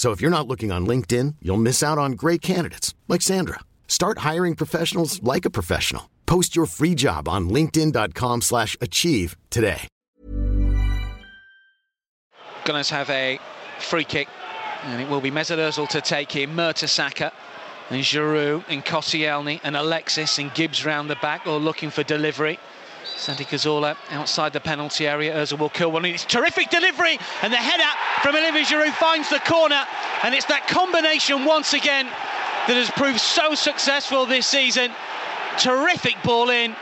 So if you're not looking on LinkedIn, you'll miss out on great candidates like Sandra. Start hiring professionals like a professional. Post your free job on linkedin.com slash achieve today. Gunners have a free kick, and it will be Mesut Ozil to take in Mertesacker and Giroud and Koscielny and Alexis and Gibbs round the back, all looking for delivery. Santi Cazorla outside the penalty area. Ozil will kill one. It's terrific delivery, and the header from Olivier Giroud finds the corner, and it's that combination once again that has proved so successful this season. Terrific ball in,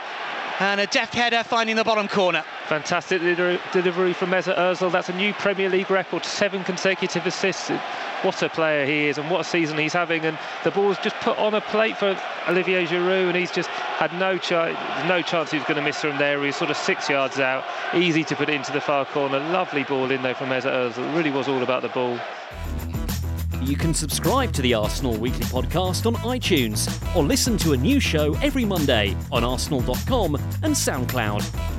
and a deft header finding the bottom corner. Fantastic delivery from Mesut Ozil. That's a new Premier League record, seven consecutive assists. What a player he is, and what a season he's having. And the ball's just put on a plate for Olivier Giroud, and he's just had no, chance. no chance he was going to miss from there. He's sort of six yards out, easy to put it into the far corner. Lovely ball in there from Mesut Ozil. It really was all about the ball. You can subscribe to the Arsenal Weekly Podcast on iTunes or listen to a new show every Monday on arsenal.com and SoundCloud.